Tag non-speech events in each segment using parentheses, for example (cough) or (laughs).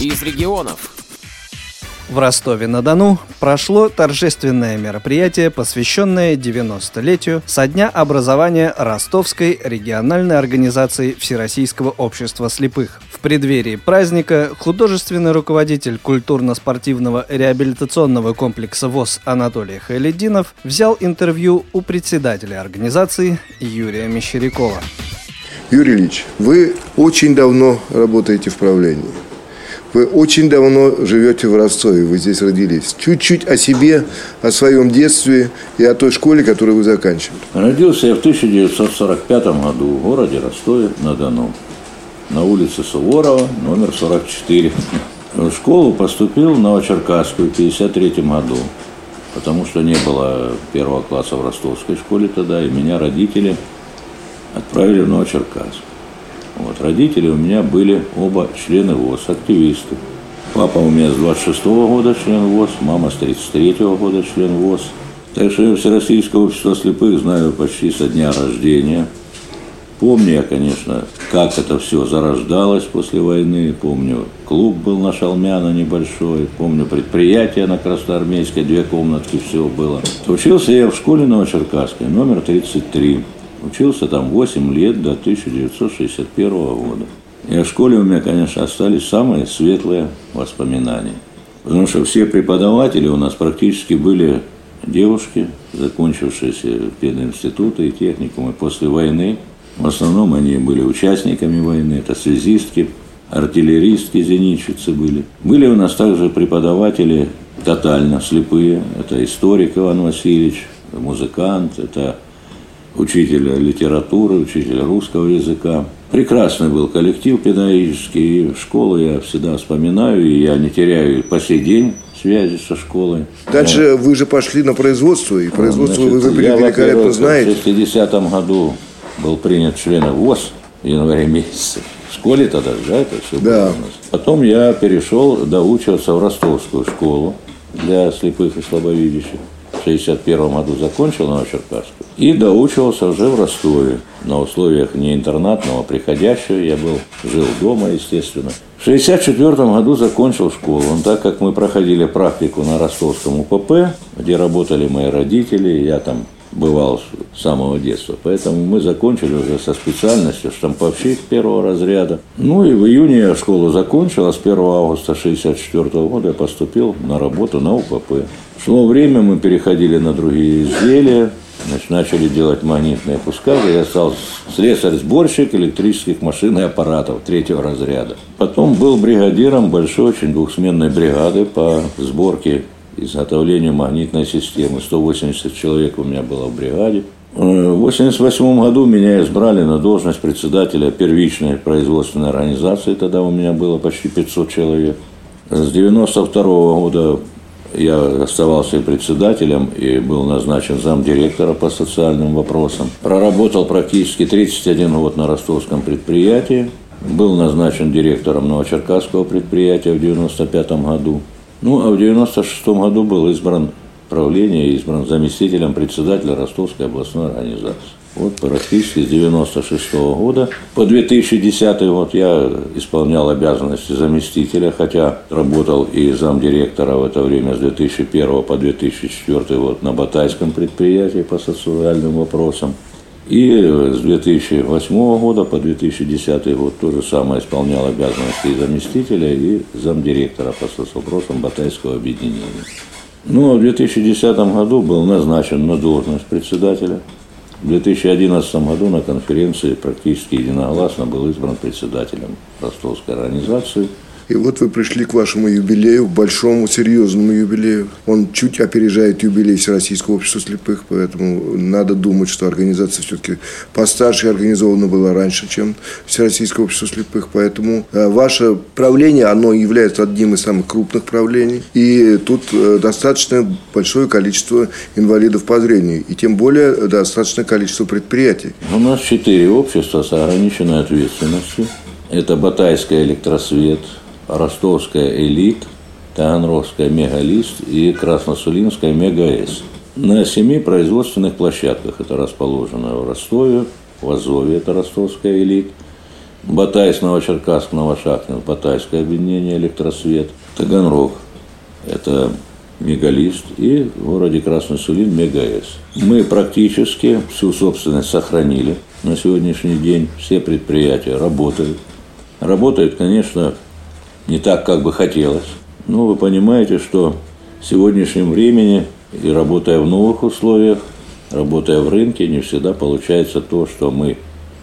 из регионов. В Ростове-на-Дону прошло торжественное мероприятие, посвященное 90-летию со дня образования Ростовской региональной организации Всероссийского общества слепых. В преддверии праздника художественный руководитель культурно-спортивного реабилитационного комплекса ВОЗ Анатолий Хайлединов взял интервью у председателя организации Юрия Мещерякова. Юрий Ильич, вы очень давно работаете в правлении. Вы очень давно живете в Ростове, вы здесь родились. Чуть-чуть о себе, о своем детстве и о той школе, которую вы заканчивали. Родился я в 1945 году в городе Ростове-на-Дону. На улице Суворова, номер 44. В школу поступил в Новочеркасскую в 1953 году, потому что не было первого класса в ростовской школе тогда, и меня родители отправили в Новочеркасск. Вот, родители у меня были оба члены ВОЗ, активисты. Папа у меня с 26 -го года член ВОЗ, мама с 33 -го года член ВОЗ. Так что я Всероссийское общество слепых знаю почти со дня рождения. Помню я, конечно, как это все зарождалось после войны. Помню, клуб был на Шалмяна небольшой. Помню, предприятие на Красноармейской, две комнатки, все было. Учился я в школе Новочеркасской, номер 33. Учился там 8 лет до 1961 года. И о школе у меня, конечно, остались самые светлые воспоминания. Потому что все преподаватели у нас практически были девушки, закончившиеся пединституты и техникумы после войны. В основном они были участниками войны, это связистки, артиллеристки, зенитчицы были. Были у нас также преподаватели тотально слепые. Это историк Иван Васильевич, музыкант, это учителя литературы, учителя русского языка. Прекрасный был коллектив педагогический, школу я всегда вспоминаю, и я не теряю по сей день связи со школой. Дальше Но... вы же пошли на производство, и производство Значит, вы, вы великолепно знаете. В 60 году был принят членом ВОЗ в январе месяце. В школе тогда, да, это все да. было у нас. Потом я перешел доучиваться в ростовскую школу для слепых и слабовидящих. 1961 году закончил Новочеркасскую и доучивался уже в Ростове на условиях не интернатного, а приходящего. Я был, жил дома, естественно. В 1964 году закончил школу. Он, так как мы проходили практику на ростовском УПП, где работали мои родители, я там бывал с самого детства. Поэтому мы закончили уже со специальностью штамповщик первого разряда. Ну и в июне я школу закончил, а с 1 августа 1964 года я поступил на работу на УПП. Шло время, мы переходили на другие изделия, значит, начали делать магнитные пускали. Я стал слесарь-сборщик электрических машин и аппаратов третьего разряда. Потом был бригадиром большой очень двухсменной бригады по сборке изготовлению магнитной системы. 180 человек у меня было в бригаде. В 1988 году меня избрали на должность председателя первичной производственной организации. Тогда у меня было почти 500 человек. С 1992 года я оставался председателем и был назначен замдиректора по социальным вопросам. Проработал практически 31 год на ростовском предприятии. Был назначен директором Новочеркасского предприятия в 1995 году. Ну, а в 1996 году был избран правление, избран заместителем председателя Ростовской областной организации. Вот практически с 96 -го года по 2010 год я исполнял обязанности заместителя, хотя работал и замдиректора в это время с 2001 по 2004 год на Батайском предприятии по социальным вопросам. И с 2008 года по 2010 год то же самое исполнял обязанности и заместителя, и замдиректора по соцвопросам Батайского объединения. Ну, а в 2010 году был назначен на должность председателя в 2011 году на конференции практически единогласно был избран председателем ростовской организации – и вот вы пришли к вашему юбилею, к большому, серьезному юбилею. Он чуть опережает юбилей Всероссийского общества слепых, поэтому надо думать, что организация все-таки постарше организована была раньше, чем Всероссийское общество слепых. Поэтому э, ваше правление, оно является одним из самых крупных правлений. И тут э, достаточно большое количество инвалидов по зрению. И тем более достаточное количество предприятий. У нас четыре общества с ограниченной ответственностью. Это Батайская электросвет, Ростовская «Элит», Таганрогская «Мегалист» и Красносулинская «Мега-С». На семи производственных площадках это расположено в Ростове, в Азове это Ростовская «Элит», Батайск, Новочеркасск, Новошахтин, Батайское объединение «Электросвет», Таганрог, это мегалист, и в городе Красный Сулин мегаэс. Мы практически всю собственность сохранили на сегодняшний день. Все предприятия работают. Работают, конечно, не так, как бы хотелось. Но вы понимаете, что в сегодняшнем времени и работая в новых условиях, работая в рынке, не всегда получается то, что мы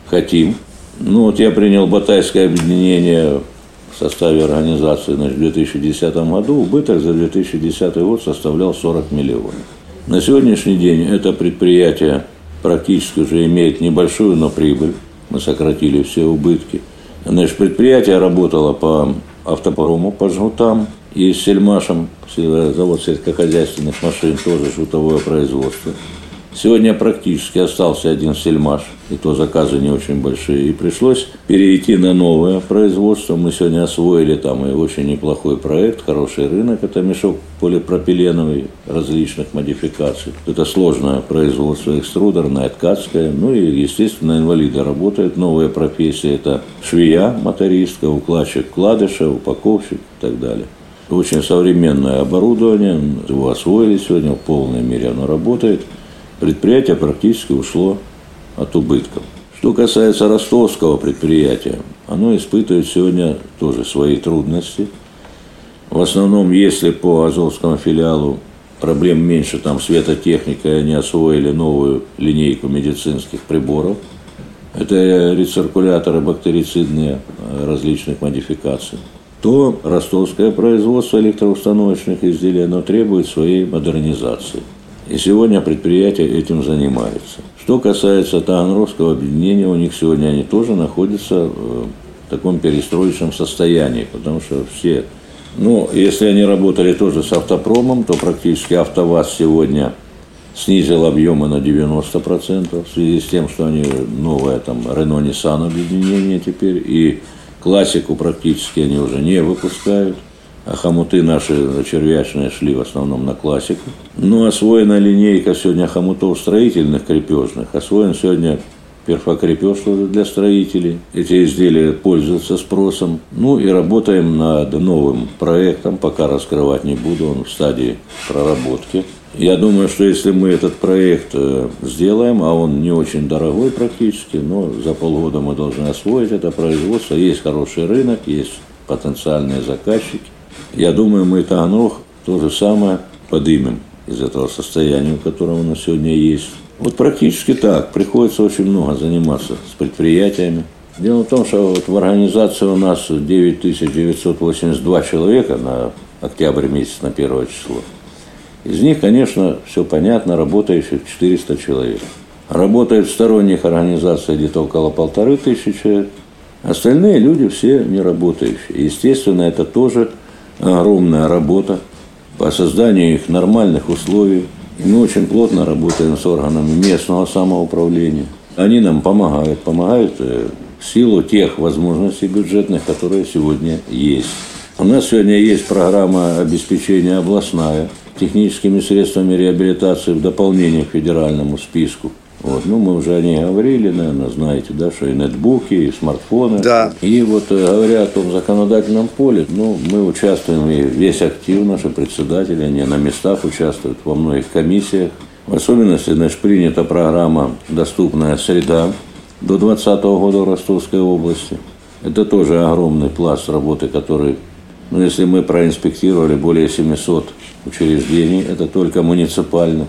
хотим. Ну вот я принял Батайское объединение в составе организации значит, в 2010 году. Убыток за 2010 год составлял 40 миллионов. На сегодняшний день это предприятие практически уже имеет небольшую, но прибыль. Мы сократили все убытки. Значит, предприятие работало по автопрому, по жгутам и сельмашем, завод сельскохозяйственных машин, тоже жутовое производство. Сегодня практически остался один сельмаш, и то заказы не очень большие. И пришлось перейти на новое производство. Мы сегодня освоили там и очень неплохой проект, хороший рынок. Это мешок полипропиленовый различных модификаций. Это сложное производство экструдерное, ткацкое. Ну и, естественно, инвалиды работают. Новая профессия – это швея, мотористка, укладчик вкладыша, упаковщик и так далее. Очень современное оборудование, его освоили сегодня в полной мере, оно работает – предприятие практически ушло от убытков. Что касается ростовского предприятия, оно испытывает сегодня тоже свои трудности. В основном, если по Азовскому филиалу проблем меньше, там светотехника, они освоили новую линейку медицинских приборов. Это рециркуляторы бактерицидные различных модификаций то ростовское производство электроустановочных изделий оно требует своей модернизации. И сегодня предприятие этим занимается. Что касается Таганрогского объединения, у них сегодня они тоже находятся в таком перестроечном состоянии, потому что все, ну, если они работали тоже с автопромом, то практически АвтоВАЗ сегодня снизил объемы на 90% в связи с тем, что они новое там Renault Nissan объединение теперь, и классику практически они уже не выпускают а хомуты наши червячные шли в основном на классику. Ну, освоена линейка сегодня хомутов строительных крепежных, освоен сегодня перфокрепеж для строителей. Эти изделия пользуются спросом. Ну и работаем над новым проектом, пока раскрывать не буду, он в стадии проработки. Я думаю, что если мы этот проект э, сделаем, а он не очень дорогой практически, но за полгода мы должны освоить это производство, есть хороший рынок, есть потенциальные заказчики, я думаю, мы Таганрог то же самое подымем из этого состояния, в котором у нас сегодня есть. Вот практически так. Приходится очень много заниматься с предприятиями. Дело в том, что вот в организации у нас 9982 человека на октябрь месяц, на первое число. Из них, конечно, все понятно, работающих 400 человек. Работает в сторонних организациях где-то около полторы тысячи человек. Остальные люди все не работающие. Естественно, это тоже огромная работа по созданию их нормальных условий. И мы очень плотно работаем с органами местного самоуправления. Они нам помогают, помогают э, в силу тех возможностей бюджетных, которые сегодня есть. У нас сегодня есть программа обеспечения областная техническими средствами реабилитации в дополнение к федеральному списку – вот. Ну, мы уже о ней говорили, наверное, знаете, да, что и нетбуки, и смартфоны. Да. И вот э, говоря о том законодательном поле, ну, мы участвуем, и весь актив, наши председатели, они на местах участвуют во многих комиссиях. В особенности, значит, принята программа «Доступная среда» до 2020 года в Ростовской области. Это тоже огромный пласт работы, который, ну, если мы проинспектировали более 700 учреждений, это только муниципальных,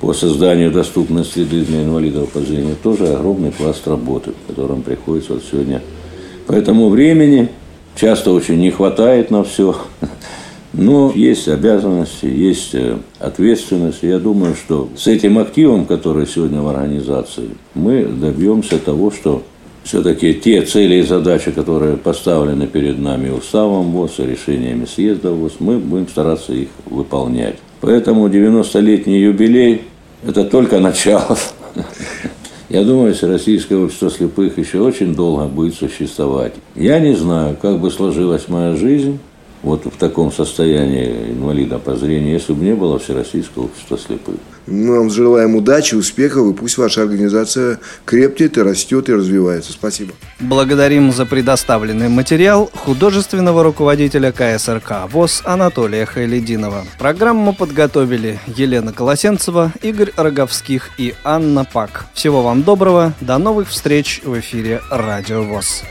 по созданию доступной среды для инвалидов по зрению тоже огромный пласт работы, в котором приходится вот сегодня. Поэтому времени часто очень не хватает на все. (laughs) Но есть обязанности, есть э, ответственность. Я думаю, что с этим активом, который сегодня в организации, мы добьемся того, что все-таки те цели и задачи, которые поставлены перед нами уставом ВОЗ и решениями съезда ВОЗ, мы будем стараться их выполнять. Поэтому 90-летний юбилей – это только начало. Я думаю, Российское общество слепых еще очень долго будет существовать. Я не знаю, как бы сложилась моя жизнь, вот в таком состоянии инвалида по зрению, если бы не было Всероссийского общества слепых. Мы вам желаем удачи, успехов, и пусть ваша организация крепнет и растет и развивается. Спасибо. Благодарим за предоставленный материал художественного руководителя КСРК ВОЗ Анатолия Хайлединова. Программу подготовили Елена Колосенцева, Игорь Роговских и Анна Пак. Всего вам доброго, до новых встреч в эфире Радио ВОЗ.